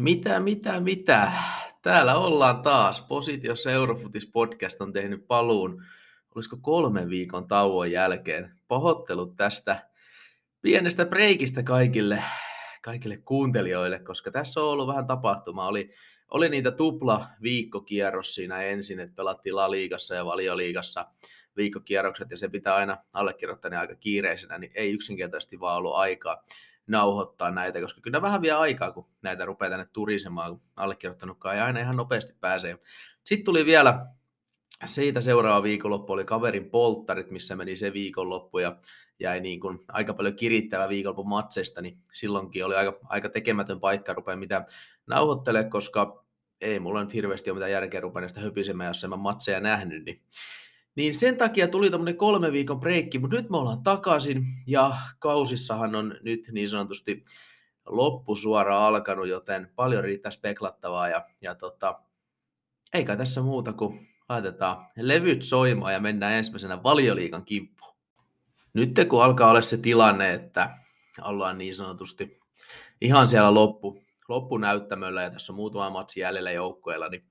Mitä, mitä, mitä? Täällä ollaan taas. Positiossa Eurofutis podcast on tehnyt paluun, olisiko kolmen viikon tauon jälkeen. Pahoittelut tästä pienestä breikistä kaikille, kaikille kuuntelijoille, koska tässä on ollut vähän tapahtumaa. Oli, oli niitä tupla viikkokierros siinä ensin, että pelattiin La Liigassa ja Valioliigassa viikkokierrokset, ja se pitää aina allekirjoittaa aika kiireisenä, niin ei yksinkertaisesti vaan ollut aikaa nauhoittaa näitä, koska kyllä vähän vie aikaa, kun näitä rupeaa tänne turisemaan, kun allekirjoittanutkaan ei aina ihan nopeasti pääsee. Sitten tuli vielä siitä seuraava viikonloppu oli kaverin polttarit, missä meni se viikonloppu ja jäi niin kuin aika paljon kirittävä viikonloppu matseista, niin silloinkin oli aika, aika tekemätön paikka rupea mitä nauhoittele, koska ei mulla nyt hirveästi ole mitään järkeä rupea näistä höpisemään, jos en mä matseja nähnyt, niin niin sen takia tuli tämmöinen kolme viikon breikki, mutta nyt me ollaan takaisin ja kausissahan on nyt niin sanotusti loppusuora alkanut, joten paljon riittää speklattavaa ja, ja tota, eikä tässä muuta kuin laitetaan levyt soimaan ja mennään ensimmäisenä valioliikan kimppuun. Nyt kun alkaa olla se tilanne, että ollaan niin sanotusti ihan siellä loppu, loppunäyttämöllä ja tässä on muutama matsi jäljellä joukkueella, niin,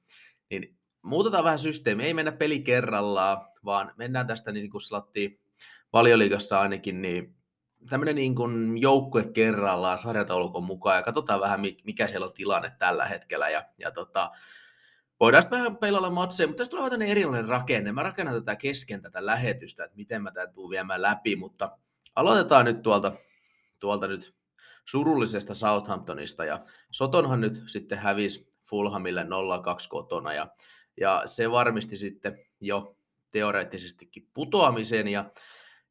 niin muutetaan vähän systeemi, ei mennä peli kerrallaan, vaan mennään tästä niin kuin slattiin valioliigassa ainakin, niin tämmöinen niin kuin joukkue kerrallaan sarjataulukon mukaan ja katsotaan vähän, mikä siellä on tilanne tällä hetkellä. Ja, ja tota, voidaan sitten vähän peilalla matseja, mutta tässä tulee vähän erilainen rakenne. Mä rakennan tätä kesken tätä lähetystä, että miten mä tämän tuun viemään läpi, mutta aloitetaan nyt tuolta, tuolta nyt surullisesta Southamptonista. Ja Sotonhan nyt sitten hävisi Fulhamille 0-2 kotona ja ja se varmisti sitten jo teoreettisestikin putoamisen, ja,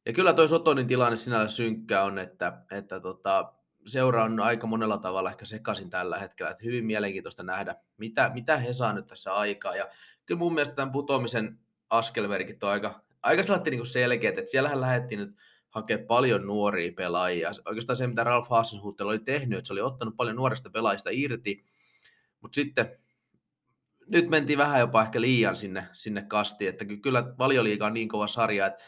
ja kyllä toi Sotonin tilanne sinällä synkkä on, että, että tota, seura on aika monella tavalla ehkä sekaisin tällä hetkellä, että hyvin mielenkiintoista nähdä, mitä, mitä he saa nyt tässä aikaa, ja kyllä mun mielestä tämän putoamisen askelmerkit on aika, aika niin selkeät, että siellähän lähdettiin nyt hakemaan paljon nuoria pelaajia. Oikeastaan se, mitä Ralf Hasenhutel oli tehnyt, että se oli ottanut paljon nuorista pelaajista irti, mutta sitten nyt mentiin vähän jopa ehkä liian sinne, sinne kastiin, että kyllä valioliiga on niin kova sarja, että,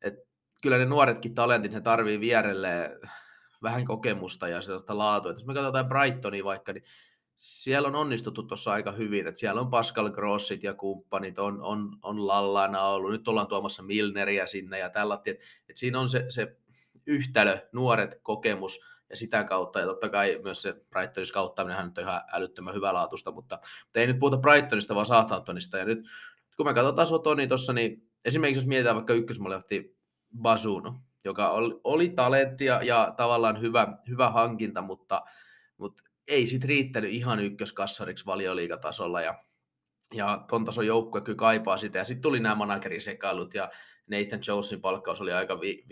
että kyllä ne nuoretkin talentit, ne tarvii vierelle vähän kokemusta ja sellaista laatua. Että jos me katsotaan Brightonia vaikka, niin siellä on onnistuttu tuossa aika hyvin, että siellä on Pascal Grossit ja kumppanit, on, on, on Lallana ollut, nyt ollaan tuomassa Milneriä sinne ja tällä, että, että siinä on se, se yhtälö, nuoret, kokemus, sitä kautta, ja totta kai myös se Brightonin skauttaaminen on ihan älyttömän hyvälaatuista, mutta, mutta ei nyt puhuta Brightonista, vaan Southamptonista, ja nyt kun me katsotaan Sotonia niin tuossa, niin esimerkiksi jos mietitään vaikka ykkösmolehti Basuno, joka oli, oli talentti ja, ja tavallaan hyvä, hyvä hankinta, mutta, mutta ei sit riittänyt ihan ykköskassariksi valioliigatasolla, ja ja ton tason joukkue kyllä kaipaa sitä. Ja sitten tuli nämä managerisekailut ja Nathan Jonesin palkkaus oli aika vi-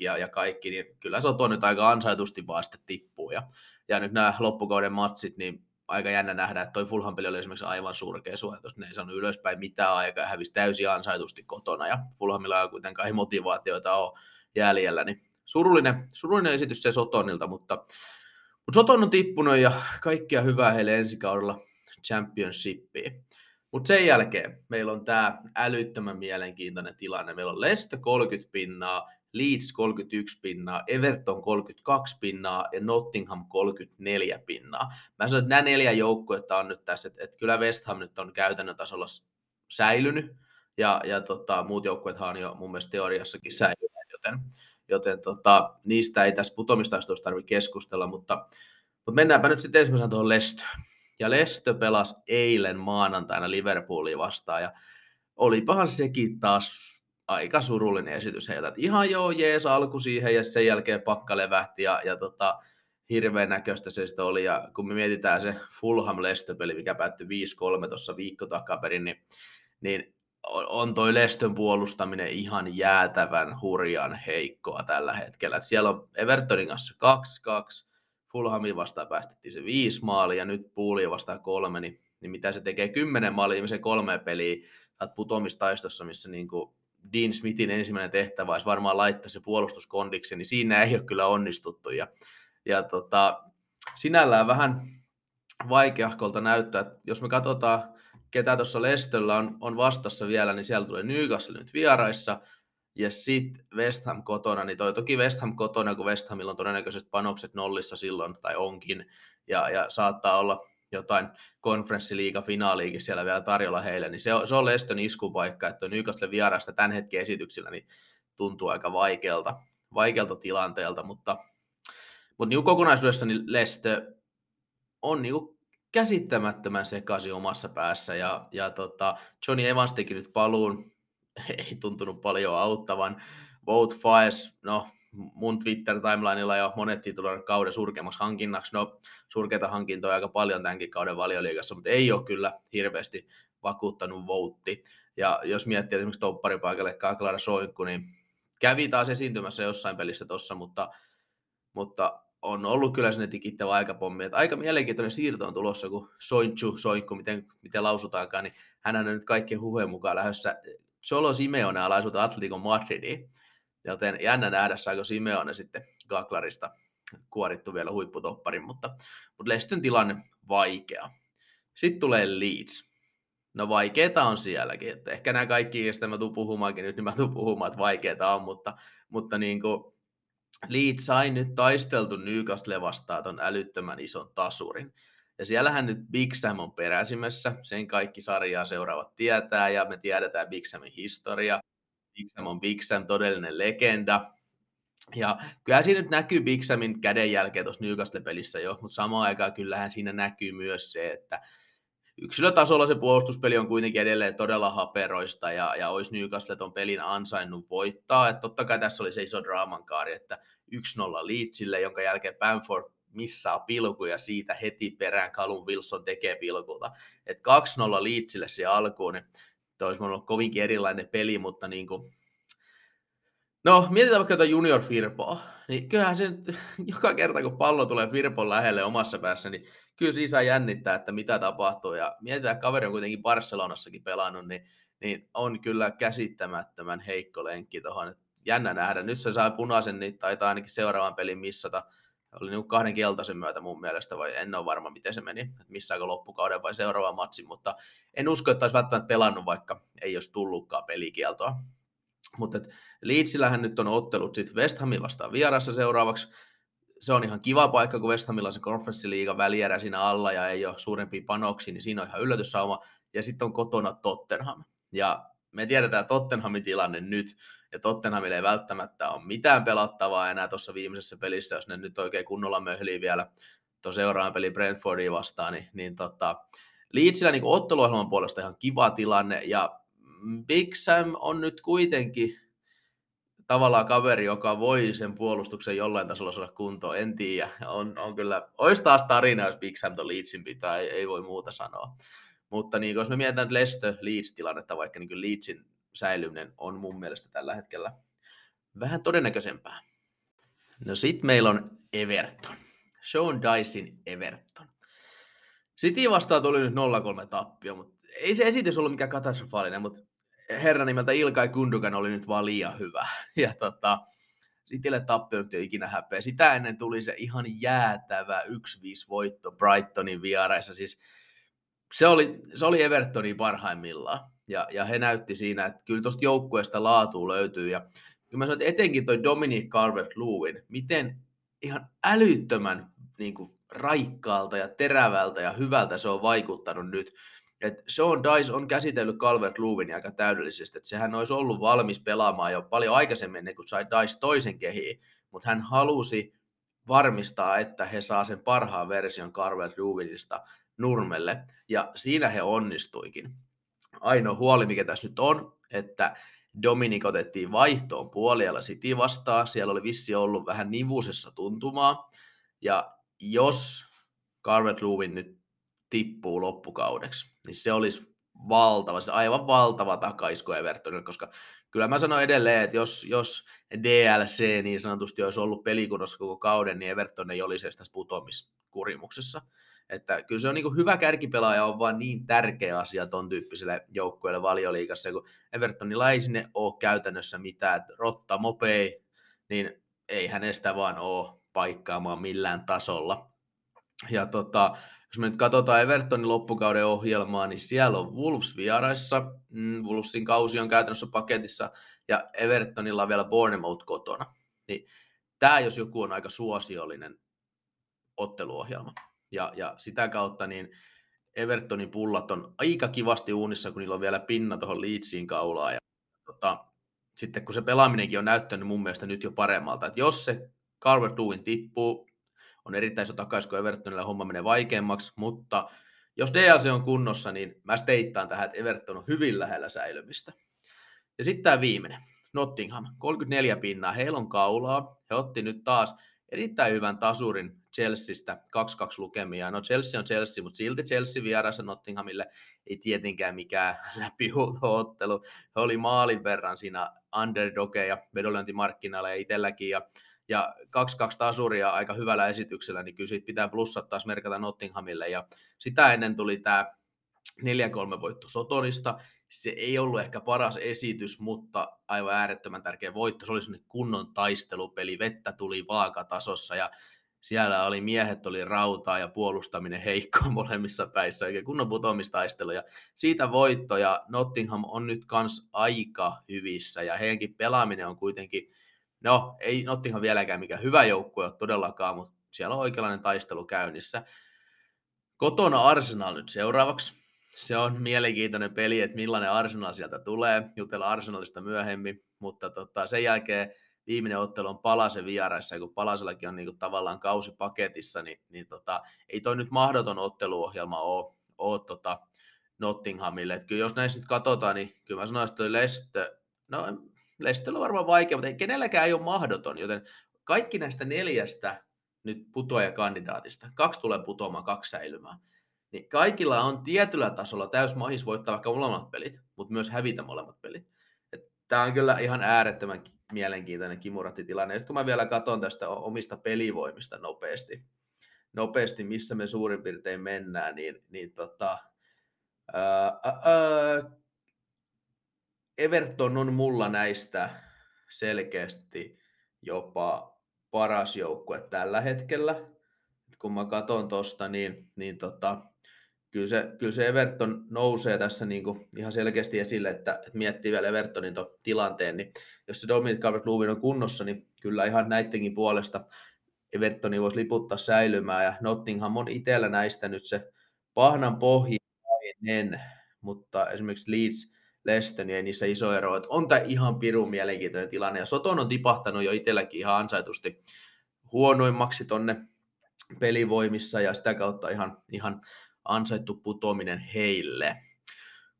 ja, kaikki, niin kyllä se on nyt aika ansaitusti vaan sitten tippuu. Ja, ja nyt nämä loppukauden matsit, niin aika jännä nähdä, että toi Fulham peli oli esimerkiksi aivan surkea suoritus, ne ei saanut ylöspäin mitään aikaa ja hävisi täysin ansaitusti kotona, ja Fulhamilla ei kuitenkaan ei motivaatioita ole jäljellä, niin surullinen, surullinen esitys se Sotonilta, mutta, mutta Soton on tippunut ja kaikkia hyvää heille ensi kaudella Championshipiin. Mutta sen jälkeen meillä on tämä älyttömän mielenkiintoinen tilanne. Meillä on Leicester 30 pinnaa, Leeds 31 pinnaa, Everton 32 pinnaa ja Nottingham 34 pinnaa. Mä sanon, että nämä neljä joukkuetta on nyt tässä, että, että kyllä West Ham nyt on käytännön tasolla säilynyt, ja, ja tota, muut joukkueethan on jo mun mielestä teoriassakin säilyneet, joten, joten tota, niistä ei tässä putomistaistossa tarvitse keskustella, mutta, mutta mennäänpä nyt sitten ensimmäisenä tuohon Leicestöön. Ja Lestö pelasi eilen maanantaina Liverpoolia vastaan ja olipahan sekin taas aika surullinen esitys heiltä. Että ihan joo, jees alku siihen ja sen jälkeen pakka levähti ja, ja tota, hirveän näköistä se sitten oli. Ja kun me mietitään se Fulham Lestö-peli, mikä päättyi 5-3 tuossa viikko takaperin, niin, niin on toi Lestön puolustaminen ihan jäätävän hurjan heikkoa tällä hetkellä. Et siellä on Evertonin kanssa 2-2, Fulhamin vastaan päästettiin se viisi maalia ja nyt Puulia vastaan kolme, niin, niin mitä se tekee? Kymmenen maalia se kolme peliä, saat putomistaistossa, missä niin kuin Dean Smithin ensimmäinen tehtävä olisi varmaan laittaa se puolustuskondiksi, niin siinä ei ole kyllä onnistuttu. Ja, ja tota, sinällään vähän vaikeahkolta näyttää, että jos me katsotaan, ketä tuossa Lestöllä on, on vastassa vielä, niin siellä tulee Newcastle nyt vieraissa, ja sitten West Ham kotona, niin toi toki West Ham kotona, kun West Hamilla on todennäköisesti panokset nollissa silloin, tai onkin, ja, ja saattaa olla jotain konferenssiliiga-finaaliikin siellä vielä tarjolla heille, niin se on, se on Leston iskupaikka, että Newcastle vierasta tämän hetken esityksillä niin tuntuu aika vaikealta, vaikealta tilanteelta, mutta, mutta niin kokonaisuudessa niin Lestö on niin käsittämättömän sekaisin omassa päässä ja, ja tota, Johnny Evans teki nyt paluun, ei tuntunut paljon auttavan. Vote Fies, no mun Twitter-timelinella jo monet tituloivat kauden surkeammaksi hankinnaksi. No, surkeita hankintoja aika paljon tämänkin kauden valioliigassa, mutta ei ole kyllä hirveästi vakuuttanut voutti. Ja jos miettii esimerkiksi topparipaikalle Kaklara Soinkku, niin kävi taas esiintymässä jossain pelissä tuossa, mutta, mutta on ollut kyllä sinne tikittävä aikapommi. Että aika mielenkiintoinen siirto on tulossa, kun Soinchu, Soinkku, miten, miten lausutaankaan, niin hän on nyt kaikkien huhujen mukaan lähdössä Cholo Simeone alaisuutta Atletico Madridiin. Joten jännä nähdä, saako Simeone sitten Gaklarista kuorittu vielä huipputopparin, mutta, mutta Leston tilanne vaikea. Sitten tulee Leeds. No vaikeeta on sielläkin, että ehkä nämä kaikki, joista mä tuun puhumaankin nyt, niin mä tuun puhumaan, että vaikeeta on, mutta, mutta niin kuin Leeds sai nyt taisteltu Newcastle vastaan ton älyttömän ison tasurin. Ja siellähän nyt Big Sam on peräsimessä, sen kaikki sarjaa seuraavat tietää, ja me tiedetään Big Samin historia. Big Sam on Big Sam, todellinen legenda. Ja kyllä siinä nyt näkyy Big Samin kädenjälkeen tuossa Newcastle-pelissä jo, mutta samaan aikaan kyllähän siinä näkyy myös se, että yksilötasolla se puolustuspeli on kuitenkin edelleen todella haperoista ja, ja olisi Newcastle ton pelin ansainnut voittaa. Et totta kai tässä oli se iso draaman kaari, että 1-0 Leedsille, jonka jälkeen Bamford missaa pilkuja siitä heti perään Callum Wilson tekee pilkulta. Et 2-0 Leedsille se alkuun, niin olisi olla kovinkin erilainen peli, mutta niin kuin, No, mietitään vaikka junior Firpoa, niin kyllähän se joka kerta, kun pallo tulee Firpon lähelle omassa päässä, niin kyllä siinä jännittää, että mitä tapahtuu. Ja mietitään, että kaveri on kuitenkin Barcelonassakin pelannut, niin, niin on kyllä käsittämättömän heikko lenkki tuohon. Jännä nähdä. Nyt se sai punaisen, niin taitaa ainakin seuraavan pelin missata. Oli niin kahden keltaisen myötä mun mielestä, vai en ole varma, miten se meni, että missaako loppukauden vai seuraava matsi, mutta en usko, että olisi välttämättä pelannut, vaikka ei olisi tullutkaan pelikieltoa. Mutta Leedsillähän nyt on ottelut sitten West Hamin vastaan vierassa seuraavaksi. Se on ihan kiva paikka, kun West Hamilla on se konferenssiliiga välierä siinä alla ja ei ole suurempia panoksia, niin siinä on ihan yllätyssauma. Ja sitten on kotona Tottenham. Ja me tiedetään Tottenhamin tilanne nyt, ja Tottenhamille ei välttämättä ole mitään pelattavaa enää tuossa viimeisessä pelissä, jos ne nyt oikein kunnolla möhlii vielä tuon seuraavan peli Brentfordia vastaan, niin, niin tota, Leedsillä niin otteluohjelman puolesta ihan kiva tilanne, ja Big Sam on nyt kuitenkin tavallaan kaveri, joka voi sen puolustuksen jollain tasolla saada kuntoon, en tiedä. On, on kyllä, olisi taas tarina, jos Big Sam ton Leedsin pitää, ei, ei voi muuta sanoa. Mutta niin, jos me mietitään Leicester Leeds-tilannetta, vaikka niin Leedsin säilyminen on mun mielestä tällä hetkellä vähän todennäköisempää. No sit meillä on Everton. Sean Dyson Everton. City vastaan tuli nyt 0-3 tappio, mutta ei se esitys ollut mikään katastrofaalinen, mutta herra nimeltä Ilkai Kundukan oli nyt vaan liian hyvä. Ja tota, Citylle tappio nyt ei ikinä häpeä. Sitä ennen tuli se ihan jäätävä 1-5 voitto Brightonin vieraissa. Siis se oli, se oli Evertonin parhaimmillaan. Ja, ja he näytti siinä, että kyllä tuosta joukkueesta laatu löytyy. Ja kyllä mä sanoin, että etenkin toi Dominic Calvert-Lewin, miten ihan älyttömän niin kuin, raikkaalta ja terävältä ja hyvältä se on vaikuttanut nyt että Sean Dice on käsitellyt Calvert Lewin aika täydellisesti, että sehän olisi ollut valmis pelaamaan jo paljon aikaisemmin ennen kuin sai Dice toisen kehiin, mutta hän halusi varmistaa, että he saa sen parhaan version Calvert Lewinista nurmelle, ja siinä he onnistuikin. Ainoa huoli, mikä tässä nyt on, että Dominik otettiin vaihtoon puolialla City vastaan, siellä oli vissi ollut vähän nivusessa tuntumaa, ja jos Calvert Lewin nyt tippuu loppukaudeksi, niin se olisi valtava, se aivan valtava takaisko Evertonille, koska kyllä mä sanon edelleen, että jos, jos DLC niin sanotusti olisi ollut pelikunnossa koko kauden, niin Everton ei olisi edes tässä putoamiskurimuksessa. Että kyllä se on niin hyvä kärkipelaaja, on vaan niin tärkeä asia ton tyyppiselle joukkueelle valioliikassa, kun Evertonilla ei sinne ole käytännössä mitään, että Rotta, Mopei, niin ei hänestä vaan ole paikkaamaan millään tasolla. Ja tota, jos me nyt katsotaan Evertonin loppukauden ohjelmaa, niin siellä on Wolves vieraissa. Mm, Wolvesin kausi on käytännössä paketissa ja Evertonilla on vielä Bournemouth kotona. Niin tämä jos joku on aika suosiollinen otteluohjelma. Ja, ja sitä kautta niin Evertonin pullat on aika kivasti uunissa, kun niillä on vielä pinna tuohon Leedsiin kaulaan. Ja, tota, sitten kun se pelaaminenkin on näyttänyt mun mielestä nyt jo paremmalta, että jos se Carver Lewin tippuu, on erittäin iso takaisin, kun Evertonilla homma menee vaikeammaksi, mutta jos DLC on kunnossa, niin mä steittaan tähän, että Everton on hyvin lähellä säilymistä. Ja sitten tämä viimeinen, Nottingham, 34 pinnaa, heillä on kaulaa, he otti nyt taas erittäin hyvän tasurin Chelseastä 2-2 lukemia. No Chelsea on Chelsea, mutta silti Chelsea vieressä Nottinghamille ei tietenkään mikään läpihuolto-ottelu. He oli maalin verran siinä underdogeja vedonlyöntimarkkinoilla ja itselläkin. Ja, ja 2-2 tasuria aika hyvällä esityksellä, niin kyllä siitä pitää plussat taas merkata Nottinghamille. Ja sitä ennen tuli tämä 4-3 voitto Sotonista. Se ei ollut ehkä paras esitys, mutta aivan äärettömän tärkeä voitto. Se oli sellainen kunnon taistelupeli, vettä tuli vaakatasossa ja siellä oli miehet oli rautaa ja puolustaminen heikko molemmissa päissä, oikein kunnon putoamistaistelu. Ja siitä voitto ja Nottingham on nyt kans aika hyvissä ja heidänkin pelaaminen on kuitenkin, no ei Nottingham vieläkään mikä hyvä joukkue ole todellakaan, mutta siellä on oikeanlainen taistelu käynnissä. Kotona Arsenal nyt seuraavaksi. Se on mielenkiintoinen peli, että millainen Arsenal sieltä tulee. Jutellaan Arsenalista myöhemmin, mutta tota, sen jälkeen viimeinen ottelu on Palasen vieraissa, kun Palasellakin on niinku tavallaan kausi paketissa, niin, niin tota, ei toi nyt mahdoton otteluohjelma ole, ole tota Nottinghamille. Et kyllä jos näissä nyt katsotaan, niin kyllä mä sanoisin, että toi Leste, no Lestellä on varmaan vaikea, mutta ei, kenelläkään ei ole mahdoton, joten kaikki näistä neljästä nyt putoajakandidaatista, kaksi tulee putoamaan, kaksi säilymään, niin kaikilla on tietyllä tasolla täys mahis voittaa vaikka molemmat pelit, mutta myös hävitä molemmat pelit. Tämä on kyllä ihan äärettömän mielenkiintoinen kimuratti-tilanne. Sitten kun mä vielä katson tästä omista pelivoimista nopeasti, nopeasti missä me suurin piirtein mennään, niin, niin tota, ää, ää, Everton on mulla näistä selkeästi jopa paras joukkue tällä hetkellä. Kun mä katson tuosta, niin, niin tota, kyllä se, kyllä se Everton nousee tässä niin kuin ihan selkeästi esille, että, että miettii vielä Evertonin tilanteen, niin jos se Dominic Calvert-Lewin on kunnossa, niin kyllä ihan näidenkin puolesta Evertoni voisi liputtaa säilymään, ja Nottingham on itsellä näistä nyt se pahnan pohjainen, mutta esimerkiksi Leeds, Leston niin ei niissä iso ero, että on tämä ihan pirun mielenkiintoinen tilanne, ja Soton on tipahtanut jo itselläkin ihan ansaitusti huonoimmaksi tonne pelivoimissa, ja sitä kautta ihan, ihan ansaittu putoaminen heille.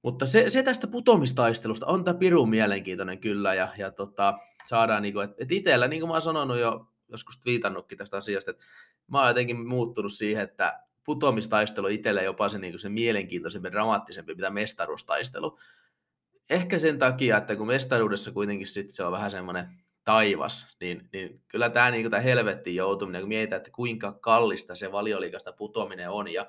Mutta se, se tästä putomistaistelusta on tämä pirun mielenkiintoinen kyllä, ja, ja tota, saadaan, niin että et itsellä, niin kuin mä oon sanonut jo, joskus viitannutkin tästä asiasta, että mä oon jotenkin muuttunut siihen, että putoamistaistelu itselle jopa se, niin kuin se mielenkiintoisempi, dramaattisempi, mitä mestaruustaistelu. Ehkä sen takia, että kun mestaruudessa kuitenkin sit se on vähän semmoinen taivas, niin, niin kyllä tämä, niin helvettiin joutuminen, kun mietitään, että kuinka kallista se valioliikasta putoaminen on, ja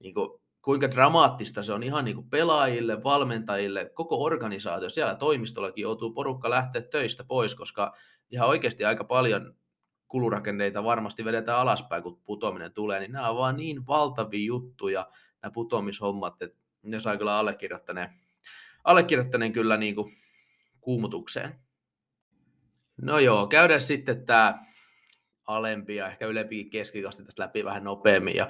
niin kuin, kuinka dramaattista se on ihan niin kuin pelaajille, valmentajille, koko organisaatio. Siellä toimistollakin joutuu porukka lähteä töistä pois, koska ihan oikeasti aika paljon kulurakenneita varmasti vedetään alaspäin, kun putoaminen tulee, niin nämä on vaan niin valtavia juttuja, nämä putoamishommat, että ne saa kyllä allekirjoittaneen, allekirjoittaneen kyllä niin kuin kuumutukseen. No joo, käydään sitten tämä alempi ja ehkä ylempikin keskikasti tästä läpi vähän nopeammin. Ja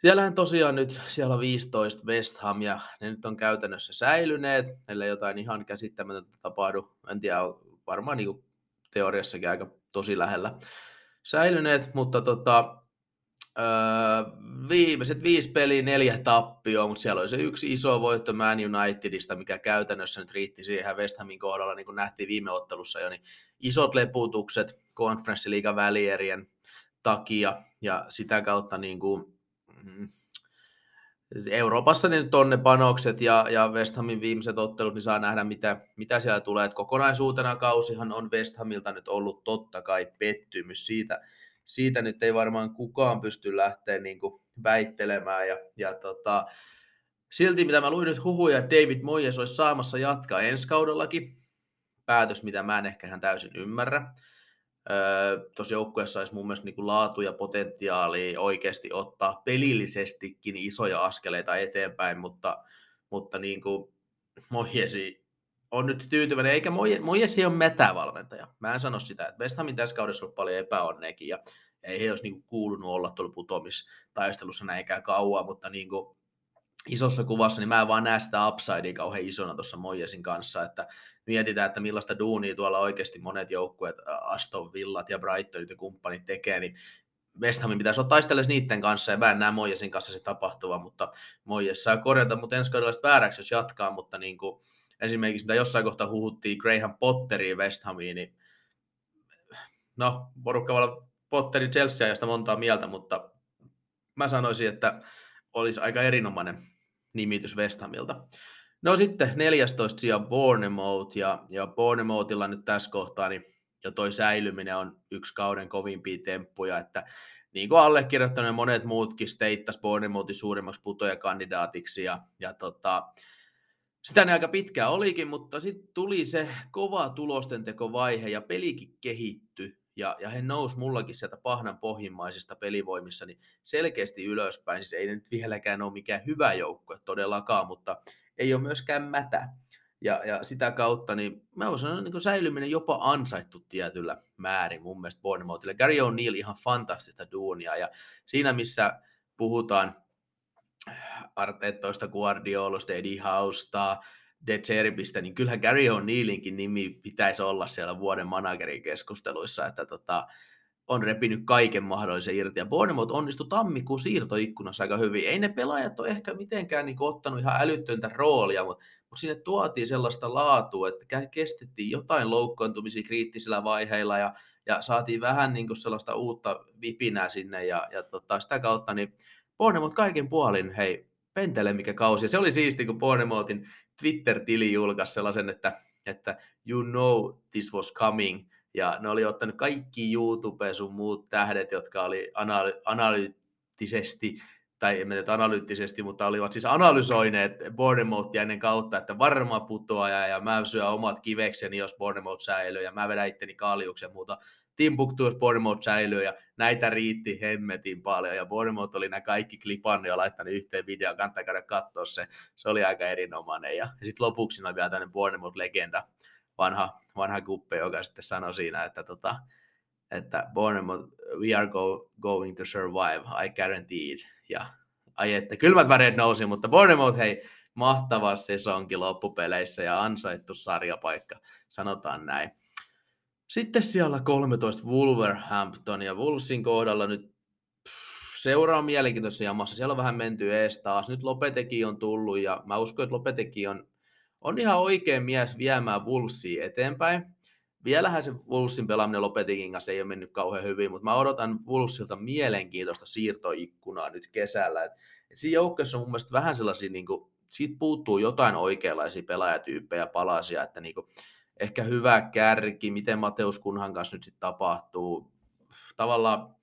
Siellähän tosiaan nyt, siellä on 15 West Ham ja ne nyt on käytännössä säilyneet, ellei jotain ihan käsittämätöntä tapahdu. En tiedä, varmaan niin teoriassakin aika tosi lähellä säilyneet, mutta tota, öö, viimeiset viisi peliä, neljä tappioa, mutta siellä oli se yksi iso voitto Man Unitedista, mikä käytännössä nyt riitti siihen West Hamin kohdalla, niin kuin nähtiin viime ottelussa jo, niin isot leputukset konferenssiliigan välierien takia ja sitä kautta niin kuin. Euroopassa niin nyt on ne panokset ja, ja West Hamin viimeiset ottelut, niin saa nähdä, mitä, mitä siellä tulee. Et kokonaisuutena kausihan on West Hamilta nyt ollut totta kai pettymys. Siitä, siitä nyt ei varmaan kukaan pysty lähteä niin kuin väittelemään. Ja, ja tota, silti, mitä mä luin nyt huhuja, että David Moyes olisi saamassa jatkaa ensi kaudellakin. Päätös, mitä mä en ehkä ihan täysin ymmärrä. Tuossa joukkueessa olisi mun mielestä niin laatu ja potentiaali oikeasti ottaa pelillisestikin isoja askeleita eteenpäin, mutta, mutta niin kuin Mojesi on nyt tyytyväinen, eikä Mojesi ole metävalmentaja. Mä en sano sitä, että West Hamin tässä kaudessa on paljon epäonneekin ja, ei he olisi niin kuin kuulunut olla tuolla putomistaistelussa näinkään kauan, mutta niin kuin isossa kuvassa, niin mä en vaan näe sitä upsidea kauhean isona tuossa Mojesin kanssa, että mietitään, että millaista duunia tuolla oikeasti monet joukkueet, Aston Villat ja Brightonit ja kumppanit tekee, niin West Hamin pitäisi olla taistella niiden kanssa, ja näe Mojesin kanssa se tapahtuva, mutta Mojes saa korjata, mutta ensi kaudella vääräksi, jos jatkaa, mutta niin kuin, esimerkiksi mitä jossain kohtaa huhuttiin Graham Potteriin West Hamiin, niin no, porukka voi olla Potteri Chelsea josta montaa mieltä, mutta mä sanoisin, että olisi aika erinomainen nimitys West Hamilta. No sitten 14 sija Bournemouth, ja, ja Bournemouthilla nyt tässä kohtaa, niin jo toi säilyminen on yksi kauden kovimpia temppuja, että niin kuin allekirjoittanut monet muutkin steittas Bournemouthin suurimmaksi putojakandidaatiksi, ja, ja tota, sitä ne aika pitkään olikin, mutta sitten tuli se kova tulostentekovaihe ja pelikin kehittyi ja, ja he nousi mullakin sieltä pahnan pohjimmaisista pelivoimissa niin selkeästi ylöspäin. Siis ei nyt vieläkään ole mikään hyvä joukko todellakaan, mutta ei ole myöskään mätä. Ja, ja sitä kautta, niin mä voin sanoa, niin säilyminen jopa ansaittu tietyllä määrin mun mielestä Bournemouthille. Gary O'Neill ihan fantastista duunia, ja siinä missä puhutaan Arteettoista, Guardiolosta, Eddie Hausta, De Zerbistä, niin kyllähän Gary O'Neillinkin nimi pitäisi olla siellä vuoden managerin keskusteluissa, että tota, on repinyt kaiken mahdollisen irti. Ja Bournemouth onnistui tammikuun siirtoikkunassa aika hyvin. Ei ne pelaajat ole ehkä mitenkään niin ottanut ihan älyttöntä roolia, mutta, mutta sinne tuotiin sellaista laatua, että kestettiin jotain loukkaantumisia kriittisillä vaiheilla ja, ja saatiin vähän niin kuin sellaista uutta vipinää sinne ja, ja tota, sitä kautta niin Bournemouth kaiken puolin, hei, pentele mikä kausi. Ja se oli siisti, kun Bournemouthin Twitter-tili julkaisi sellaisen, että, että you know this was coming, ja ne oli ottanut kaikki YouTube sun muut tähdet, jotka oli analy- analyyttisesti, tai en tiedä analyyttisesti, mutta olivat siis analysoineet Bournemouthia ennen kautta, että varma putoaja ja mä syön omat kivekseni, jos Bournemouth säilyy, ja mä vedän itteni kaljuksi ja muuta. Timbuktu, jos Bournemouth säilyy, ja näitä riitti hemmetin paljon, ja Bournemouth oli nämä kaikki klipannut ja laittanut yhteen videoon, kannattaa käydä katsoa se, se oli aika erinomainen, ja, ja sitten lopuksi on vielä tämmöinen Bournemouth-legenda, vanha, vanha kuppe, joka sitten sanoi siinä, että, tota, että Bournemouth, we are go, going to survive, I guarantee it, ja ai että kylmät väreet nousi, mutta Bournemouth, hei, mahtava sesonki loppupeleissä ja ansaittu sarjapaikka, sanotaan näin. Sitten siellä 13 Wolverhampton ja Wolvesin kohdalla nyt seura on mielenkiintoisessa jamassa. Siellä on vähän menty ees taas. Nyt Lopeteki on tullut ja mä uskon, että Lopeteki on, on ihan oikein mies viemään Wolvesia eteenpäin. Vielähän se Wolvesin pelaaminen Lopetekin kanssa ei ole mennyt kauhean hyvin, mutta mä odotan Wolvesilta mielenkiintoista siirtoikkunaa nyt kesällä. Et, et siinä joukkueessa on mun mielestä vähän sellaisia, niin kuin, siitä puuttuu jotain oikeanlaisia pelaajatyyppejä, palasia, että niin kuin, ehkä hyvä kärki, miten Mateus Kunhan kanssa nyt sitten tapahtuu. Tavallaan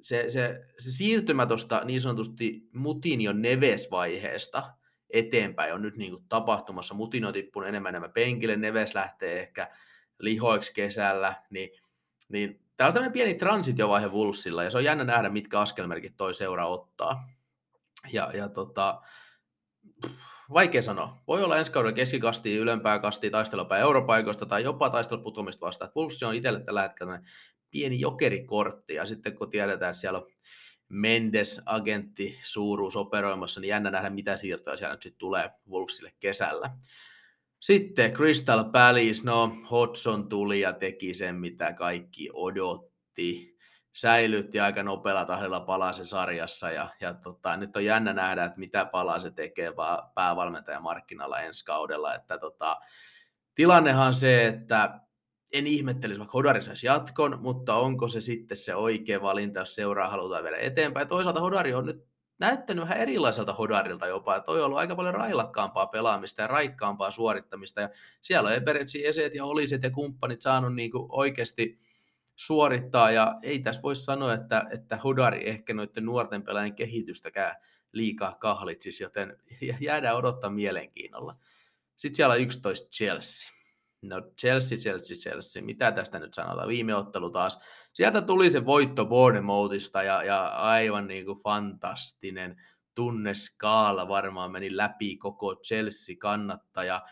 se, se, se siirtymä tuosta niin sanotusti Mutinio Neves-vaiheesta eteenpäin on nyt niin kuin tapahtumassa. Mutin on tippunut enemmän enemmän penkille, Neves lähtee ehkä lihoiksi kesällä, niin, niin tämä on tämmöinen pieni transitiovaihe Vulssilla, ja se on jännä nähdä, mitkä askelmerkit toi seura ottaa. Ja, ja tota, vaikea sanoa. Voi olla ensi kauden keskikasti, ylempää kasti, taistelupää europaikoista tai jopa taisteluputumista vastaan. Pulssi on itselle tällä hetkellä pieni jokerikortti ja sitten kun tiedetään, että siellä on Mendes agentti suuruus operoimassa, niin jännä nähdä, mitä siirtoja siellä nyt sitten tulee Wolvesille kesällä. Sitten Crystal Palace, no Hodgson tuli ja teki sen, mitä kaikki odotti säilytti aika nopealla tahdilla Palasen sarjassa ja, ja tota, nyt on jännä nähdä, että mitä Palase tekee vaan päävalmentajan markkinalla ensi kaudella, että tota, tilannehan on se, että en ihmettelisi, vaikka Hodari saisi jatkon, mutta onko se sitten se oikea valinta, jos seuraa halutaan viedä eteenpäin. Toisaalta Hodari on nyt näyttänyt vähän erilaiselta Hodarilta jopa, että toi on ollut aika paljon railakkaampaa pelaamista ja raikkaampaa suorittamista, ja siellä on Eberetsi, Eset ja Oliset ja kumppanit saanut niin kuin oikeasti suorittaa, ja ei tässä voi sanoa, että, että Hodari ehkä noiden nuorten pelaajien kehitystäkään liikaa kahlitsisi, joten jäädään odottaa mielenkiinnolla. Sitten siellä on 11 Chelsea. No Chelsea, Chelsea, Chelsea. Mitä tästä nyt sanotaan? Viime ottelu taas. Sieltä tuli se voitto Bournemouthista ja, ja aivan niin kuin fantastinen tunneskaala varmaan meni läpi koko Chelsea-kannattaja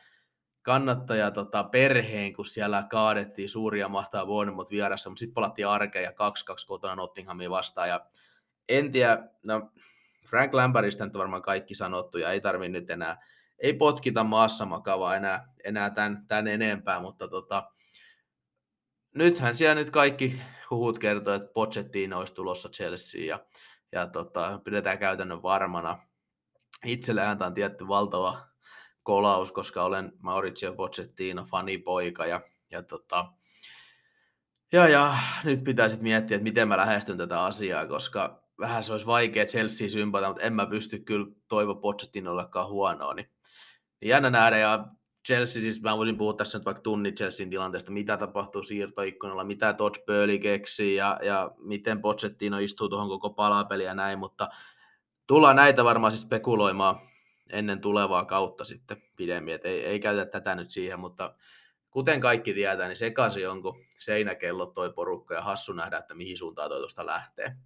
kannattaja tota, perheen, kun siellä kaadettiin suuria mahtaa Bournemouth vieressä, mutta sitten palattiin arkeen ja 2-2 kotona Nottinghamia vastaan. Ja en tiedä, no Frank Lampardista nyt varmaan kaikki sanottu ja ei tarvi nyt enää, ei potkita maassa makavaa enää, enää tämän, tämän enempää, mutta tota, nythän siellä nyt kaikki huhut kertoo, että Pochettino olisi tulossa Chelsea ja, ja tota, pidetään käytännön varmana. Itselle ääntä on tietty valtava kolaus, koska olen Mauricio Pochettino fanipoika ja, ja, tota, ja, ja nyt pitää sitten miettiä, että miten mä lähestyn tätä asiaa, koska vähän se olisi vaikea Chelsea sympata, mutta en mä pysty kyllä toivo Pochettinollekaan huonoa, niin jännä nähdä, ja Chelsea, siis mä voisin puhua tässä nyt vaikka tunnin Chelsean tilanteesta, mitä tapahtuu siirtoikkunalla, mitä Todd Burley keksii ja, ja miten Pochettino istuu tuohon koko palapeliä ja näin, mutta tullaan näitä varmaan siis spekuloimaan ennen tulevaa kautta sitten pidemmin, että ei, ei käytä tätä nyt siihen, mutta kuten kaikki tietää, niin sekaisin onko seinäkellot toi porukka ja hassu nähdä, että mihin suuntaan toi tuosta lähtee.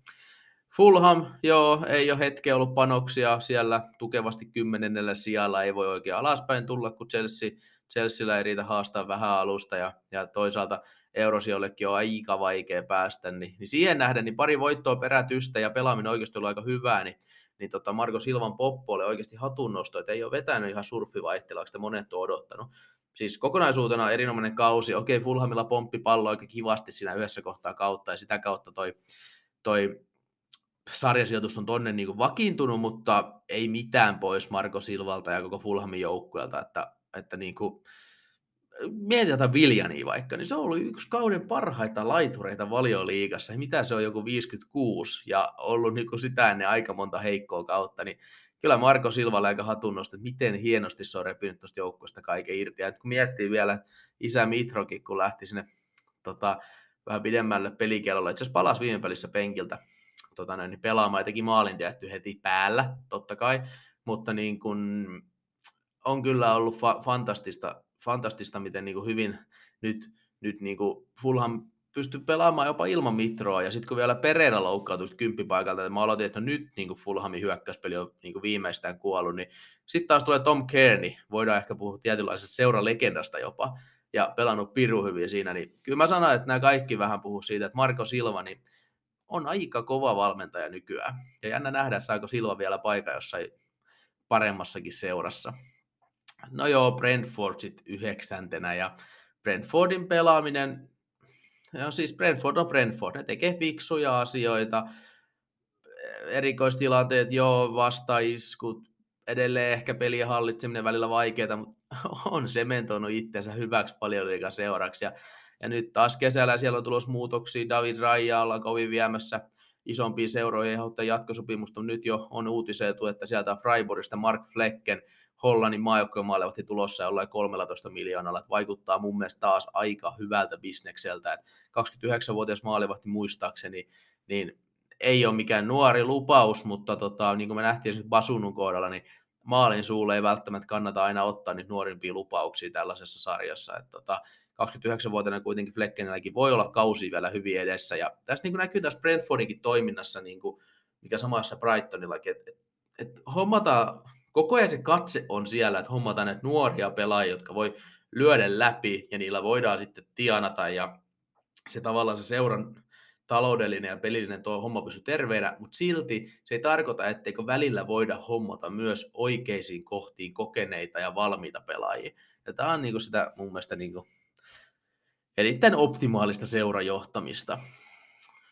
Fulham, joo, ei ole hetkeä ollut panoksia siellä tukevasti kymmenennellä sijalla, ei voi oikein alaspäin tulla, kun Chelsea, Chelsealla ei riitä haastaa vähän alusta ja, ja toisaalta Eurosiollekin on aika vaikea päästä, niin, niin siihen nähden niin pari voittoa perätystä ja pelaaminen oikeasti ollut aika hyvää, niin, niin tota Marko Silvan poppo oli oikeasti hatunnosto, että ei ole vetänyt ihan surfivaihtelaksi, että monet on odottanut. Siis kokonaisuutena erinomainen kausi. Okei, Fulhamilla pomppi pallo aika kivasti siinä yhdessä kohtaa kautta ja sitä kautta toi, toi sarjasijoitus on tonne niin kuin vakiintunut, mutta ei mitään pois Marko Silvalta ja koko Fulhamin joukkueelta, että, että niin kuin, mietitään Viljania vaikka, niin se on ollut yksi kauden parhaita laitureita valioliigassa. Mitä se on joku 56 ja ollut niin kuin sitä ennen aika monta heikkoa kautta, niin kyllä Marko Silvalle aika hatunnosta, että miten hienosti se on repinyt tuosta joukkueesta kaiken irti. Ja nyt kun miettii vielä isä Mitrokin, kun lähti sinne tota, vähän pidemmälle pelikellolle, itse asiassa palasi viime pelissä penkiltä, tota näin, niin pelaamaan ja teki maalin tietty heti päällä, totta kai, mutta niin kun, on kyllä ollut fa- fantastista, fantastista, miten niin hyvin nyt, nyt niin Fulham pystyy pelaamaan jopa ilman Mitroa, ja sitten kun vielä Pereira loukkautui kymppipaikalta, että mä aloitin, että no nyt niin kuin Fulhamin hyökkäyspeli on niin kuin viimeistään kuollut, niin sitten taas tulee Tom Kearney, voidaan ehkä puhua tietynlaisesta seuralegendasta jopa, ja pelannut piru hyvin siinä, niin kyllä mä sanon, että nämä kaikki vähän puhuu siitä, että Marko Silva, niin on aika kova valmentaja nykyään. Ja jännä nähdä, saako Silva vielä paikka jossain paremmassakin seurassa. No joo, Brentford sitten yhdeksäntenä ja Brentfordin pelaaminen, no siis Brentford on Brentford, ne tekee fiksuja asioita, erikoistilanteet, joo, vastaiskut, edelleen ehkä pelien hallitseminen välillä vaikeaa, mutta on sementoinut itsensä hyväksi paljon liikaa seuraksi. Ja ja nyt taas kesällä siellä on tulos muutoksia. David Raija ollaan kovin viemässä isompia seuroja ehdottaa jatkosopimusta. Nyt jo on uutiseetu, että sieltä Freiburgista Mark Flecken Hollannin maajoukkojen maalevahti tulossa jollain 13 miljoonalla. Että vaikuttaa mun mielestä taas aika hyvältä bisnekseltä. Että 29-vuotias maalivahti muistaakseni, niin ei ole mikään nuori lupaus, mutta tota, niin kuin me nähtiin Basunun kohdalla, niin maalin suulle ei välttämättä kannata aina ottaa niitä nuorimpia lupauksia tällaisessa sarjassa. Että tota, 29-vuotiaana kuitenkin Fleckenilläkin voi olla kausi vielä hyvin edessä. Ja tässä niin kuin näkyy tässä Brentfordinkin toiminnassa, niin kuin, mikä samassa Brightonillakin, että et, et hommataan, koko ajan se katse on siellä, että hommataan näitä nuoria pelaajia, jotka voi lyödä läpi ja niillä voidaan sitten tienata ja se tavallaan se seuran taloudellinen ja pelillinen tuo homma pysyy terveenä, mutta silti se ei tarkoita, etteikö välillä voida hommata myös oikeisiin kohtiin kokeneita ja valmiita pelaajia. Ja tämä on niinku sitä mun mielestä niinku erittäin optimaalista seurajohtamista.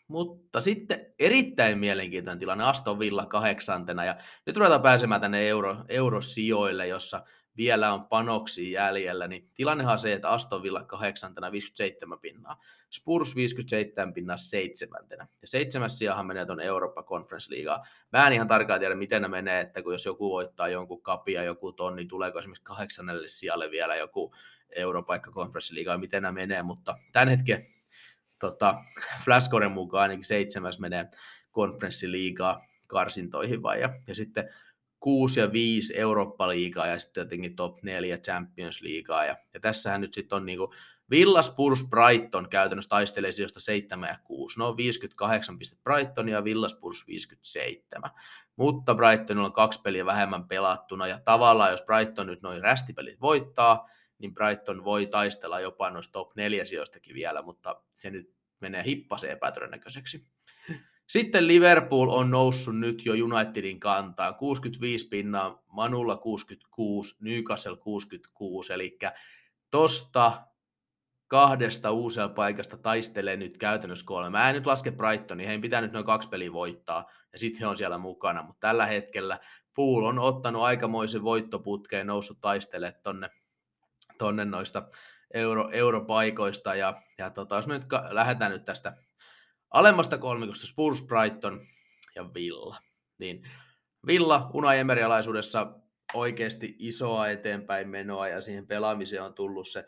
Mutta sitten erittäin mielenkiintoinen tilanne Aston Villa kahdeksantena ja nyt ruvetaan pääsemään tänne euro, eurosijoille, jossa vielä on panoksia jäljellä, niin tilannehan on se, että Aston Villa kahdeksantena 57 pinnaa, Spurs 57 pinnaa seitsemäntenä. Ja seitsemäs sijahan menee tuon Eurooppa Conference Leaguea. Mä en ihan tarkkaan tiedä, miten ne menee, että kun jos joku voittaa jonkun kapia joku tonni, niin tuleeko esimerkiksi kahdeksannelle sijalle vielä joku Europaikka Conference miten nämä menee, mutta tämän hetken tota, Flashcoren mukaan ainakin seitsemäs menee konferenssiliigaa karsintoihin vai, ja, ja sitten 6 ja 5 Eurooppa-liigaa ja sitten jotenkin top 4 Champions-liigaa. Ja, ja tässähän nyt sitten on niinku Villa Spurs Brighton käytännössä taistelee sijoista 7 ja 6. No 58 pistettä Brighton ja Villa Spurs 57. Mutta Brightonilla on kaksi peliä vähemmän pelattuna ja tavallaan jos Brighton nyt noin rästipelit voittaa, niin Brighton voi taistella jopa noista top 4 sijoistakin vielä, mutta se nyt menee hippaseen epätodennäköiseksi. Sitten Liverpool on noussut nyt jo Unitedin kantaan. 65 pinnaa, Manulla 66, Newcastle 66, eli tosta kahdesta uusella paikasta taistelee nyt käytännössä kolme. Mä en nyt laske Brightonia, heidän pitää nyt noin kaksi peliä voittaa, ja sitten he on siellä mukana, mutta tällä hetkellä Pool on ottanut aikamoisen voittoputkeen, noussut taistelemaan tonne, tonne noista euro, europaikoista, ja, ja tota, jos me nyt ka- lähdetään nyt tästä alemmasta kolmikosta Spurs, Brighton ja Villa, niin Villa Unai Emerialaisuudessa oikeasti isoa eteenpäin menoa ja siihen pelaamiseen on tullut se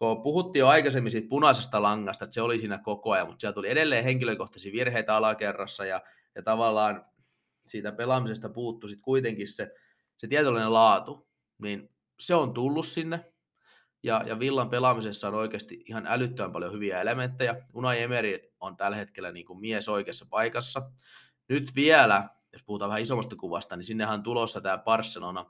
kun puhuttiin jo aikaisemmin siitä punaisesta langasta, että se oli siinä koko ajan, mutta siellä tuli edelleen henkilökohtaisia virheitä alakerrassa ja, ja tavallaan siitä pelaamisesta puuttu sitten kuitenkin se, se tietynlainen laatu, niin se on tullut sinne. Ja, ja Villan pelaamisessa on oikeasti ihan älyttömän paljon hyviä elementtejä. Unai Emery on tällä hetkellä niin kuin mies oikeassa paikassa. Nyt vielä, jos puhutaan vähän isommasta kuvasta, niin sinnehän on tulossa tämä Barcelona,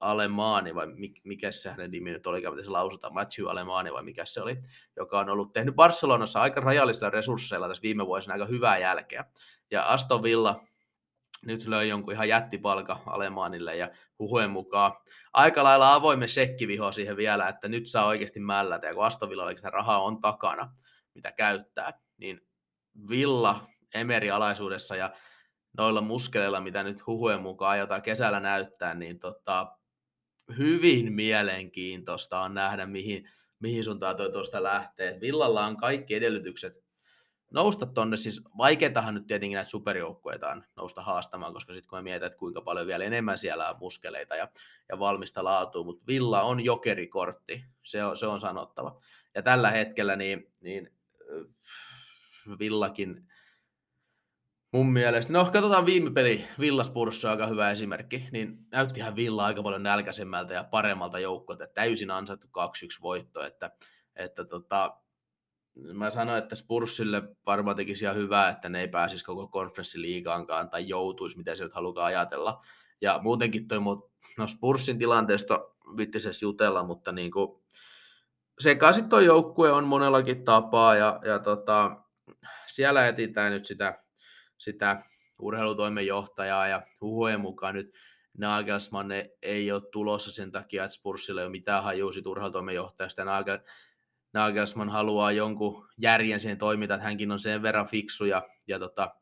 Alemaani, vai mikä se hänen nimi nyt oli, miten se lausutaan, Matthew Alemaani vai mikä se oli, joka on ollut tehnyt Barcelonassa aika rajallisilla resursseilla tässä viime vuosina aika hyvää jälkeä. Ja Aston Villa nyt löi jonkun ihan jättipalka Alemaanille ja huhujen mukaan aika lailla avoimen sekkiviho siihen vielä, että nyt saa oikeasti mällätä, ja kun Aston Villa oikeastaan rahaa on takana, mitä käyttää, niin Villa Emeri alaisuudessa ja noilla muskeleilla, mitä nyt huhujen mukaan aiotaan kesällä näyttää, niin tota, hyvin mielenkiintoista on nähdä, mihin, mihin suuntaan toi tuosta lähtee. Villalla on kaikki edellytykset nousta tonne, siis vaikeatahan nyt tietenkin näitä superjoukkueita on nousta haastamaan, koska sitten kun me mietitään, että kuinka paljon vielä enemmän siellä on muskeleita ja, ja valmista laatua, mutta Villa on jokerikortti, se on, se on sanottava. Ja tällä hetkellä niin, niin Villakin mun mielestä. No, katsotaan viime peli, Villaspurssa aika hyvä esimerkki, niin näyttihän Villa aika paljon nälkäisemmältä ja paremmalta joukkoilta, täysin ansaittu 2-1 voitto, että, että tota, mä sanoin, että Spursille varmaan tekisi ihan hyvää, että ne ei pääsisi koko konferenssiliigaankaan tai joutuisi, mitä se nyt halutaan ajatella. Ja muutenkin toi, no Spursin tilanteesta vittisessä jutella, mutta niin kuin, sekaisin tuo joukkue on monellakin tapaa ja, ja tota, siellä etsitään nyt sitä sitä urheilutoimenjohtajaa ja huhujen mukaan nyt Nagelsmann ei ole tulossa sen takia, että Spursilla ei ole mitään hajua siitä urheilutoimenjohtajasta. Nagel, Nagelsmann haluaa jonkun järjen siihen toimintaan, että hänkin on sen verran fiksu ja, ja tota,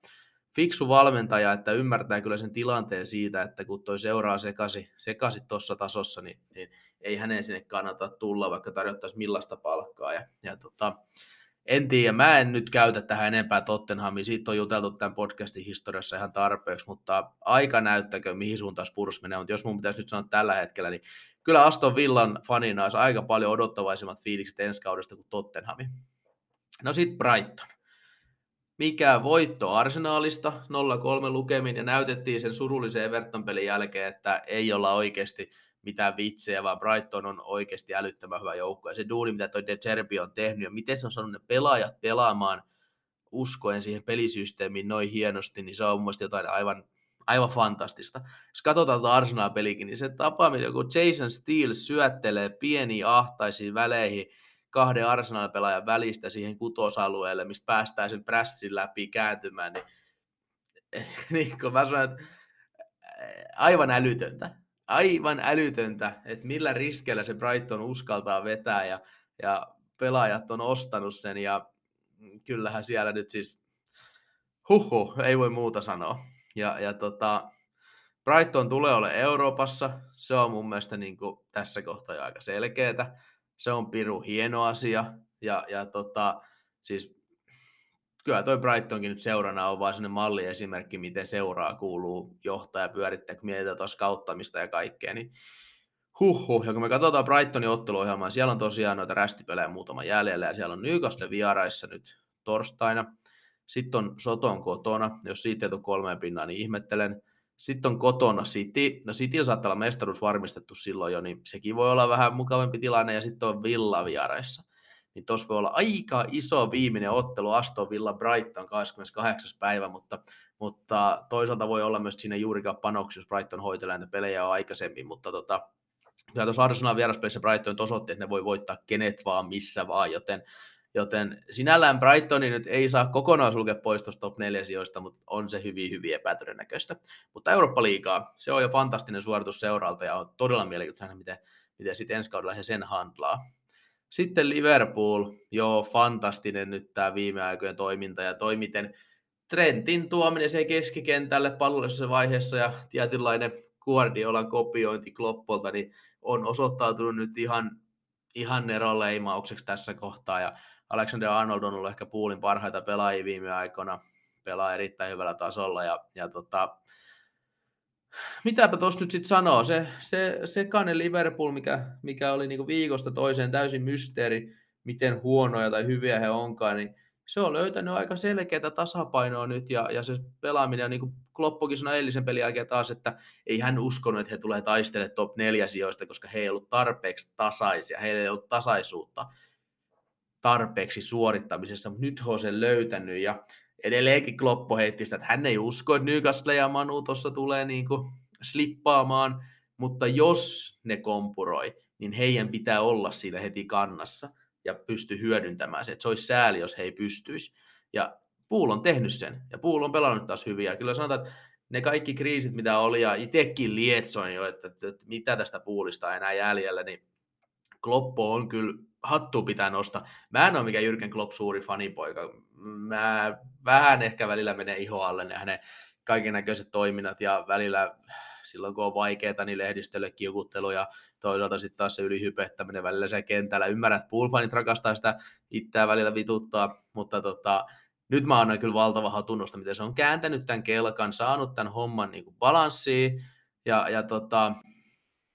fiksu valmentaja, että ymmärtää kyllä sen tilanteen siitä, että kun toi seuraa sekasi, sekasi tuossa tasossa, niin, niin, ei hänen sinne kannata tulla, vaikka tarjottaisiin millaista palkkaa. Ja, ja tota, en tiedä, mä en nyt käytä tähän enempää Tottenhamia, siitä on juteltu tämän podcastin historiassa ihan tarpeeksi, mutta aika näyttäkö, mihin suuntaan Spurs menee, mutta jos mun pitäisi nyt sanoa tällä hetkellä, niin kyllä Aston Villan fanina olisi aika paljon odottavaisemmat fiilikset ensi kaudesta kuin Tottenhami. No sitten Brighton. Mikä voitto Arsenaalista, 0-3 lukemin, ja näytettiin sen surullisen Everton-pelin jälkeen, että ei olla oikeasti mitään vitsejä, vaan Brighton on oikeasti älyttömän hyvä joukko. Ja se duuni, mitä toi De Zerbi on tehnyt, ja miten se on saanut ne pelaajat pelaamaan uskoen siihen pelisysteemiin noin hienosti, niin se on mun jotain aivan, aivan fantastista. Jos katsotaan tuota Arsenal-pelikin, niin se tapa, miten joku Jason Steele syöttelee pieniin ahtaisiin väleihin kahden Arsenal-pelaajan välistä siihen kutosalueelle, mistä päästään sen prässin läpi kääntymään, niin, niin kun mä sanon, että aivan älytöntä aivan älytöntä, että millä riskeillä se Brighton uskaltaa vetää ja, ja pelaajat on ostanut sen ja kyllähän siellä nyt siis huhu, ei voi muuta sanoa. Ja, ja tota, Brighton tulee ole Euroopassa, se on mun mielestä niin kuin tässä kohtaa aika selkeää. Se on piru hieno asia ja, ja tota, siis kyllä toi Brightonkin nyt seurana on vaan sellainen malliesimerkki, miten seuraa kuuluu johtaa ja pyörittää, kun mietitään tuossa kauttamista ja kaikkea, niin Huhhuh, ja kun me katsotaan Brightonin otteluohjelmaa, siellä on tosiaan noita rästipelejä muutama jäljellä, ja siellä on Newcastle vieraissa nyt torstaina. Sitten on Soton kotona, jos siitä ei tule kolmeen pinnaan, niin ihmettelen. Sitten on kotona City. No City saattaa olla mestaruus varmistettu silloin jo, niin sekin voi olla vähän mukavampi tilanne, ja sitten on Villa vieraissa niin tuossa voi olla aika iso viimeinen ottelu Aston Villa Brighton 28. päivä, mutta, mutta toisaalta voi olla myös siinä juurikaan panoksi, jos Brighton hoitelee näitä pelejä jo aikaisemmin, mutta tota, ja tuossa Arsenal vieraspelissä Brighton osoitti, että ne voi voittaa kenet vaan, missä vaan, joten, joten sinällään Brightoni nyt ei saa kokonaan sulkea pois tuosta top 4 sijoista, mutta on se hyvin, hyvin epätodennäköistä. Mutta Eurooppa-liigaa, se on jo fantastinen suoritus seuralta ja on todella mielenkiintoista miten, miten sitten ensi kaudella he sen handlaa. Sitten Liverpool, joo, fantastinen nyt tämä viime aikojen toiminta ja toi, miten Trentin tuominen se keskikentälle pallollisessa vaiheessa ja tietynlainen Guardiolan kopiointi Kloppolta, niin on osoittautunut nyt ihan, ihan neroleimaukseksi tässä kohtaa, ja Alexander Arnold on ollut ehkä puulin parhaita pelaajia viime aikoina, pelaa erittäin hyvällä tasolla, ja, ja tota, mitäpä tuossa nyt sitten sanoo, se, se sekainen Liverpool, mikä, mikä oli niinku viikosta toiseen täysin mysteeri, miten huonoja tai hyviä he onkaan, niin se on löytänyt aika selkeää tasapainoa nyt ja, ja se pelaaminen niin kuin Kloppokin sanoi eilisen pelin jälkeen taas, että ei hän uskonut, että he tulee taistelemaan top 4 sijoista, koska he ei ollut tarpeeksi tasaisia, heillä ei ollut tasaisuutta tarpeeksi suorittamisessa, mutta nyt on sen löytänyt ja edelleenkin Kloppo heitti sitä, että hän ei usko, että Newcastle ja Manu tuossa tulee niin kuin slippaamaan, mutta jos ne kompuroi, niin heidän pitää olla siinä heti kannassa – ja pysty hyödyntämään se. Että se olisi sääli, jos he ei pystyisi. Ja Puul on tehnyt sen, ja Puul on pelannut taas hyvin. Ja kyllä sanotaan, että ne kaikki kriisit, mitä oli, ja itsekin lietsoin jo, että, että, että mitä tästä Puulista enää jäljellä, niin Kloppo on kyllä hattu pitää nostaa. Mä en ole mikään Jyrken Klopp suuri fanipoika. Mä vähän ehkä välillä menee iho alle ne hänen kaiken näköiset toiminnat ja välillä silloin kun on vaikeaa, niin lehdistölle kiukuttelu ja toisaalta sitten taas se ylihypettäminen välillä se kentällä. Ymmärrän, että poolfanit rakastaa sitä itseään välillä vituttaa, mutta tota, nyt mä annan kyllä valtavaa tunnusta, miten se on kääntänyt tämän kelkan, saanut tämän homman niin kuin balanssiin ja, ja tota,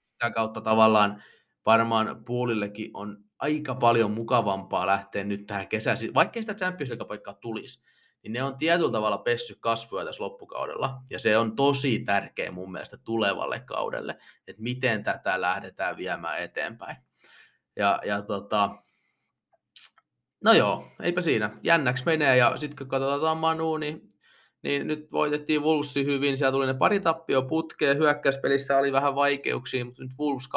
sitä kautta tavallaan varmaan puulillekin on aika paljon mukavampaa lähteä nyt tähän kesään, vaikkei sitä Champions League-paikkaa tulisi, niin ne on tietyllä tavalla pessy kasvuja tässä loppukaudella. Ja se on tosi tärkeä mun mielestä tulevalle kaudelle, että miten tätä lähdetään viemään eteenpäin. Ja, ja tota, no joo, eipä siinä. Jännäksi menee ja sitten kun katsotaan Manu, niin, niin nyt voitettiin Wolvesi hyvin. Siellä tuli ne pari tappio putkeen. Hyökkäyspelissä oli vähän vaikeuksia, mutta nyt Wolves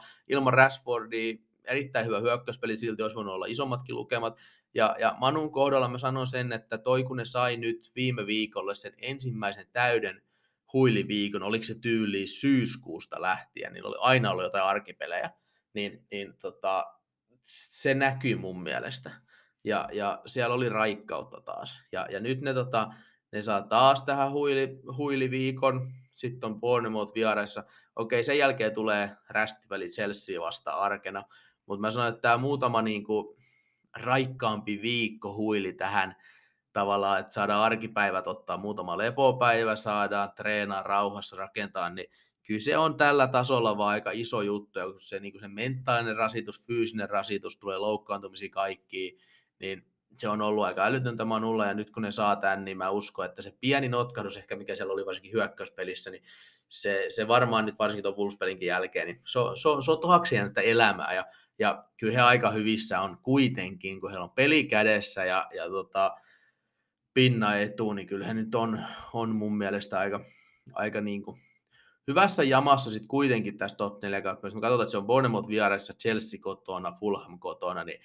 2-0 ilman Rashfordia. Erittäin hyvä hyökkäyspeli, silti olisi voinut olla isommatkin lukemat. Ja, ja Manun kohdalla mä sanon sen, että toi kun ne sai nyt viime viikolle sen ensimmäisen täyden huiliviikon, oliko se tyyli syyskuusta lähtien, niin oli aina ollut jotain arkipelejä, niin, niin tota, se näkyy mun mielestä. Ja, ja siellä oli raikkautta taas. Ja, ja nyt ne, tota, ne saa taas tähän huili, huiliviikon, sitten on Bournemouth vieraissa. Okei, sen jälkeen tulee rästiväli Chelsea vasta arkena, mutta mä sanon, että tämä muutama niin kuin, raikkaampi viikko huili tähän tavallaan, että saadaan arkipäivät ottaa muutama lepopäivä, saadaan treenaa rauhassa, rakentaa, niin kyllä se on tällä tasolla vaan aika iso juttu, ja kun se, niin kuin se mentaalinen rasitus, fyysinen rasitus, tulee loukkaantumisia kaikkiin, niin se on ollut aika älytöntä Manulla, ja nyt kun ne saa tämän, niin mä uskon, että se pieni notkahdus, ehkä mikä siellä oli varsinkin hyökkäyspelissä, niin se, se varmaan nyt varsinkin tuon jälkeen, niin se, se, se on tohaksi elämää, ja ja kyllä he aika hyvissä on kuitenkin, kun heillä on peli kädessä ja, ja tota, pinna etu, niin kyllä he nyt on, on mun mielestä aika, aika niin kuin hyvässä jamassa sitten kuitenkin tässä top 4 Jos me katsotaan, että se on Bournemouth vieressä, Chelsea kotona, Fulham kotona, niin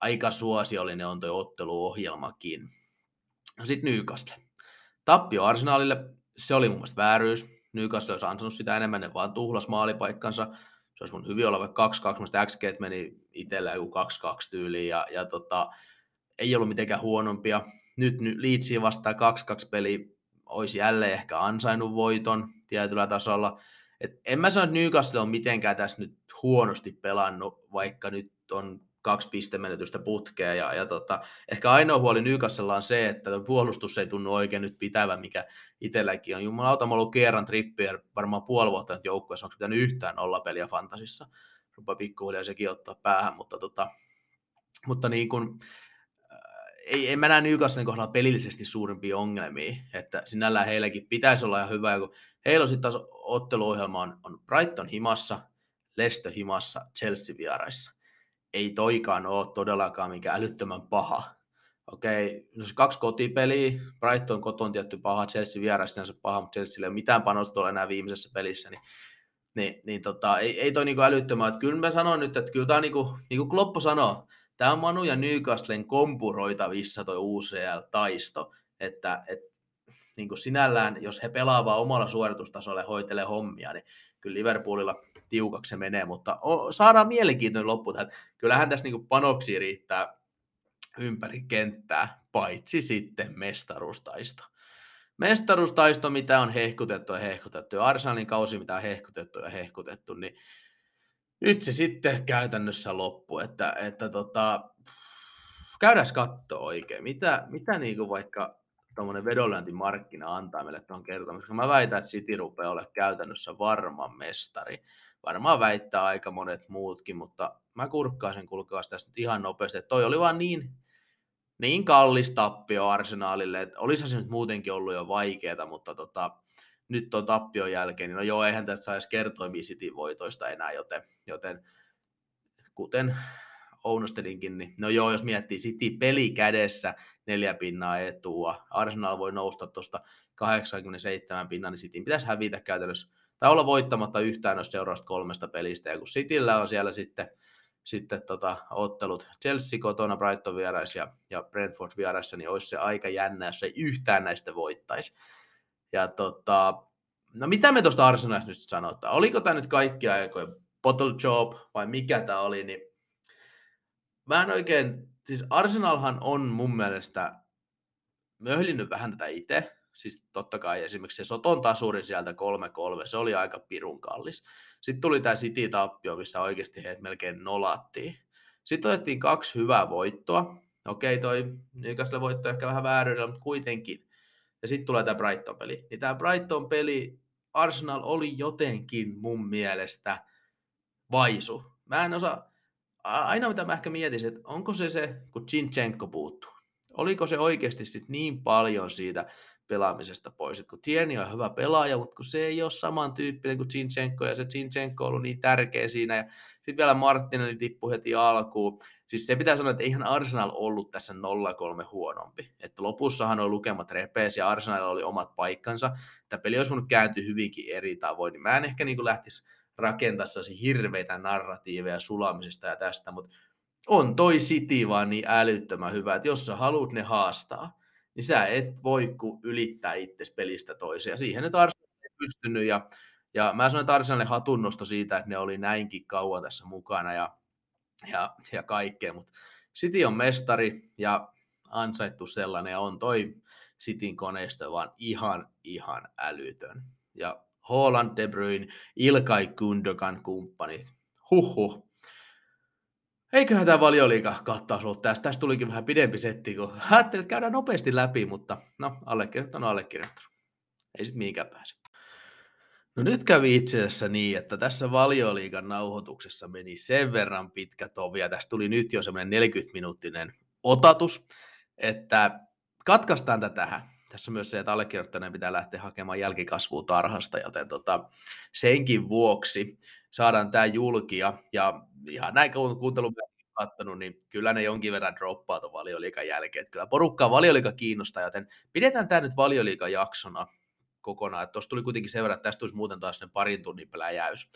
aika suosiollinen on tuo otteluohjelmakin. No sitten Newcastle. Tappio Arsenalille, se oli mun mielestä vääryys. Newcastle olisi ansainnut sitä enemmän, ne vaan tuhlas maalipaikkansa se olisi mun hyvin olla vaikka 2-2, mutta XG meni itsellä joku 2-2 tyyliin ja, ja tota, ei ollut mitenkään huonompia. Nyt, nyt Leedsiin vastaan 2-2 peli olisi jälleen ehkä ansainnut voiton tietyllä tasolla. Et en mä sano, että Newcastle on mitenkään tässä nyt huonosti pelannut, vaikka nyt on kaksi pistemenetystä putkea. Ja, ja tota, ehkä ainoa huoli Newcastlella on se, että puolustus ei tunnu oikein nyt pitävän, mikä itselläkin on. Jumalauta, mä ollut kerran trippier varmaan puoli vuotta nyt joukkueessa, onko pitänyt yhtään olla peliä fantasissa. Rupa pikkuhiljaa sekin ottaa päähän, mutta, tota, mutta niin kuin, äh, ei, en mä näe Newcastlen kohdalla pelillisesti suurimpia ongelmia, että sinällään heilläkin pitäisi olla ihan hyvä, kun heillä on sitten taas otteluohjelma on, on Brighton himassa, Leicester himassa, Chelsea vieraissa ei toikaan ole todellakaan mikä älyttömän paha. Okei, no se kaksi kotipeliä, Brighton koton tietty paha, Chelsea vieressä paha, mutta Chelsea ei ole mitään panosta enää viimeisessä pelissä, niin niin, niin tota, ei, ei toi niinku älyttömän. Että kyllä mä sanon nyt, että kyllä tämä on niinku, niin kuin Kloppo sanoo, tämä on Manu ja Newcastlen kompuroitavissa toi UCL-taisto, että et, niin kuin sinällään, jos he pelaavat omalla suoritustasolla ja hoitelee hommia, niin kyllä Liverpoolilla tiukaksi se menee, mutta o, saadaan mielenkiintoinen loppu tähän. Kyllähän tässä niin panoksia riittää ympäri kenttää, paitsi sitten mestaruustaisto. Mestaruustaisto, mitä on hehkutettu ja hehkutettu, ja Arsenalin kausi, mitä on hehkutettu ja hehkutettu, niin nyt se sitten käytännössä loppu, että, että tota, käydään katsoa oikein, mitä, mitä niin kuin vaikka tuommoinen vedonlyöntimarkkina antaa meille tuohon kertomaan, koska mä väitän, että City rupeaa olla käytännössä varma mestari. Varmaan väittää aika monet muutkin, mutta mä kurkkaisin kulkaas tästä ihan nopeasti, että toi oli vaan niin, niin kallis tappio Arsenaalille, että olisihan se nyt muutenkin ollut jo vaikeaa, mutta tota, nyt on tappion jälkeen, niin no joo, eihän tästä saisi kertoimia City-voitoista enää, joten, joten kuten ounostelinkin, niin no joo, jos miettii City peli kädessä, neljä pinnaa etua, Arsenal voi nousta tuosta 87 pinnaa, niin City pitäisi hävitä käytännössä, tai olla voittamatta yhtään noista seuraavasta kolmesta pelistä, ja kun Cityllä on siellä sitten, sitten tota, ottelut Chelsea kotona, Brighton vierais ja, ja Brentford vieraissa, niin olisi se aika jännä, jos ei yhtään näistä voittaisi. Ja tota, no mitä me tuosta Arsenalista nyt sanotaan? Oliko tämä nyt kaikki aikojen bottle job vai mikä tämä oli, niin mä en oikein, siis Arsenalhan on mun mielestä möhlinnyt vähän tätä itse, siis totta kai esimerkiksi se Soton tasuri sieltä 3-3, se oli aika pirun kallis. Sitten tuli tämä City-tappio, missä oikeasti heitä melkein nolattiin. Sitten otettiin kaksi hyvää voittoa. Okei, toi Newcastle voitto ehkä vähän vääryydellä, mutta kuitenkin. Ja sitten tulee tämä Brighton-peli. Niin tämä Brighton-peli, Arsenal oli jotenkin mun mielestä vaisu. Mä en osaa, aina mitä mä ehkä mietin, että onko se se, kun Chinchenko puuttuu. Oliko se oikeasti sit niin paljon siitä pelaamisesta pois, että kun Tieni on hyvä pelaaja, mutta kun se ei ole samantyyppinen kuin Chinchenko, ja se Chinchenko on ollut niin tärkeä siinä, ja sitten vielä Martinelli tippui heti alkuun. Siis se pitää sanoa, että eihän Arsenal ollut tässä 0-3 huonompi. Että lopussahan on lukemat repees ja Arsenal oli omat paikkansa. Tämä peli olisi voinut kääntyä hyvinkin eri tavoin, niin mä en ehkä niin lähtisi rakentaa hirveitä narratiiveja sulamisesta ja tästä, mutta on toi City vaan niin älyttömän hyvä, että jos sä haluat ne haastaa, niin sä et voi ku ylittää itse pelistä toiseen. Siihen nyt Arsenal ei pystynyt, ja, ja mä sanoin, että hatunnosto siitä, että ne oli näinkin kauan tässä mukana ja, ja, ja kaikkea, mutta City on mestari ja ansaittu sellainen, ja on toi Cityn koneisto vaan ihan, ihan älytön. Ja Holland, De Bruyne, Ilkay Gundogan kumppanit. Huhhuh. Eiköhän tämä valioliika kattaus ollut tästä. Tästä tulikin vähän pidempi setti, kun ajattelin, että käydään nopeasti läpi, mutta no, allekirjoittanut allekirjoittanut. Ei sitten mihinkään pääse. No nyt kävi itse asiassa niin, että tässä valioliikan nauhoituksessa meni sen verran pitkä tovi, ja tästä tuli nyt jo semmoinen 40-minuuttinen otatus, että katkaistaan tätä tähän tässä on myös se, että allekirjoittaneen pitää lähteä hakemaan jälkikasvua tarhasta, joten tota, senkin vuoksi saadaan tämä julkia, ja ihan näin kuuntelun katsonut, niin kyllä ne jonkin verran droppaa tuon valioliikan jälkeen. Että kyllä porukkaa valioliika kiinnostaa, joten pidetään tämä nyt valioliikan jaksona kokonaan. Tuossa tuli kuitenkin sen verran, että tästä tulisi muuten taas ne parin tunnin pläjäys.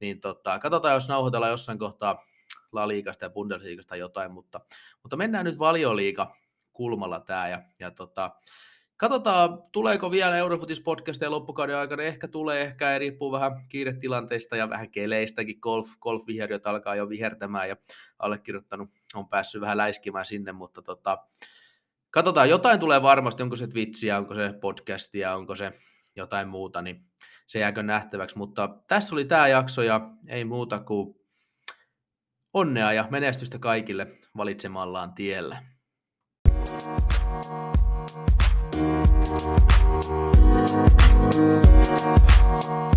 Niin tota, katsotaan, jos nauhoitellaan jossain kohtaa La Liigasta ja Bundesliigasta jotain, mutta, mutta mennään nyt valioliika kulmalla tämä ja, ja tota, Katsotaan, tuleeko vielä Eurofutis podcastia loppukauden aikana. Ehkä tulee, ehkä ei riippuu vähän kiiretilanteista ja vähän keleistäkin. Golf, golfviheriöt alkaa jo vihertämään ja allekirjoittanut on päässyt vähän läiskimään sinne, mutta tota, katsotaan, jotain tulee varmasti, onko se Twitchiä, onko se podcastia, onko se jotain muuta, niin se jääkö nähtäväksi, mutta tässä oli tämä jakso ja ei muuta kuin onnea ja menestystä kaikille valitsemallaan tiellä. Thank you.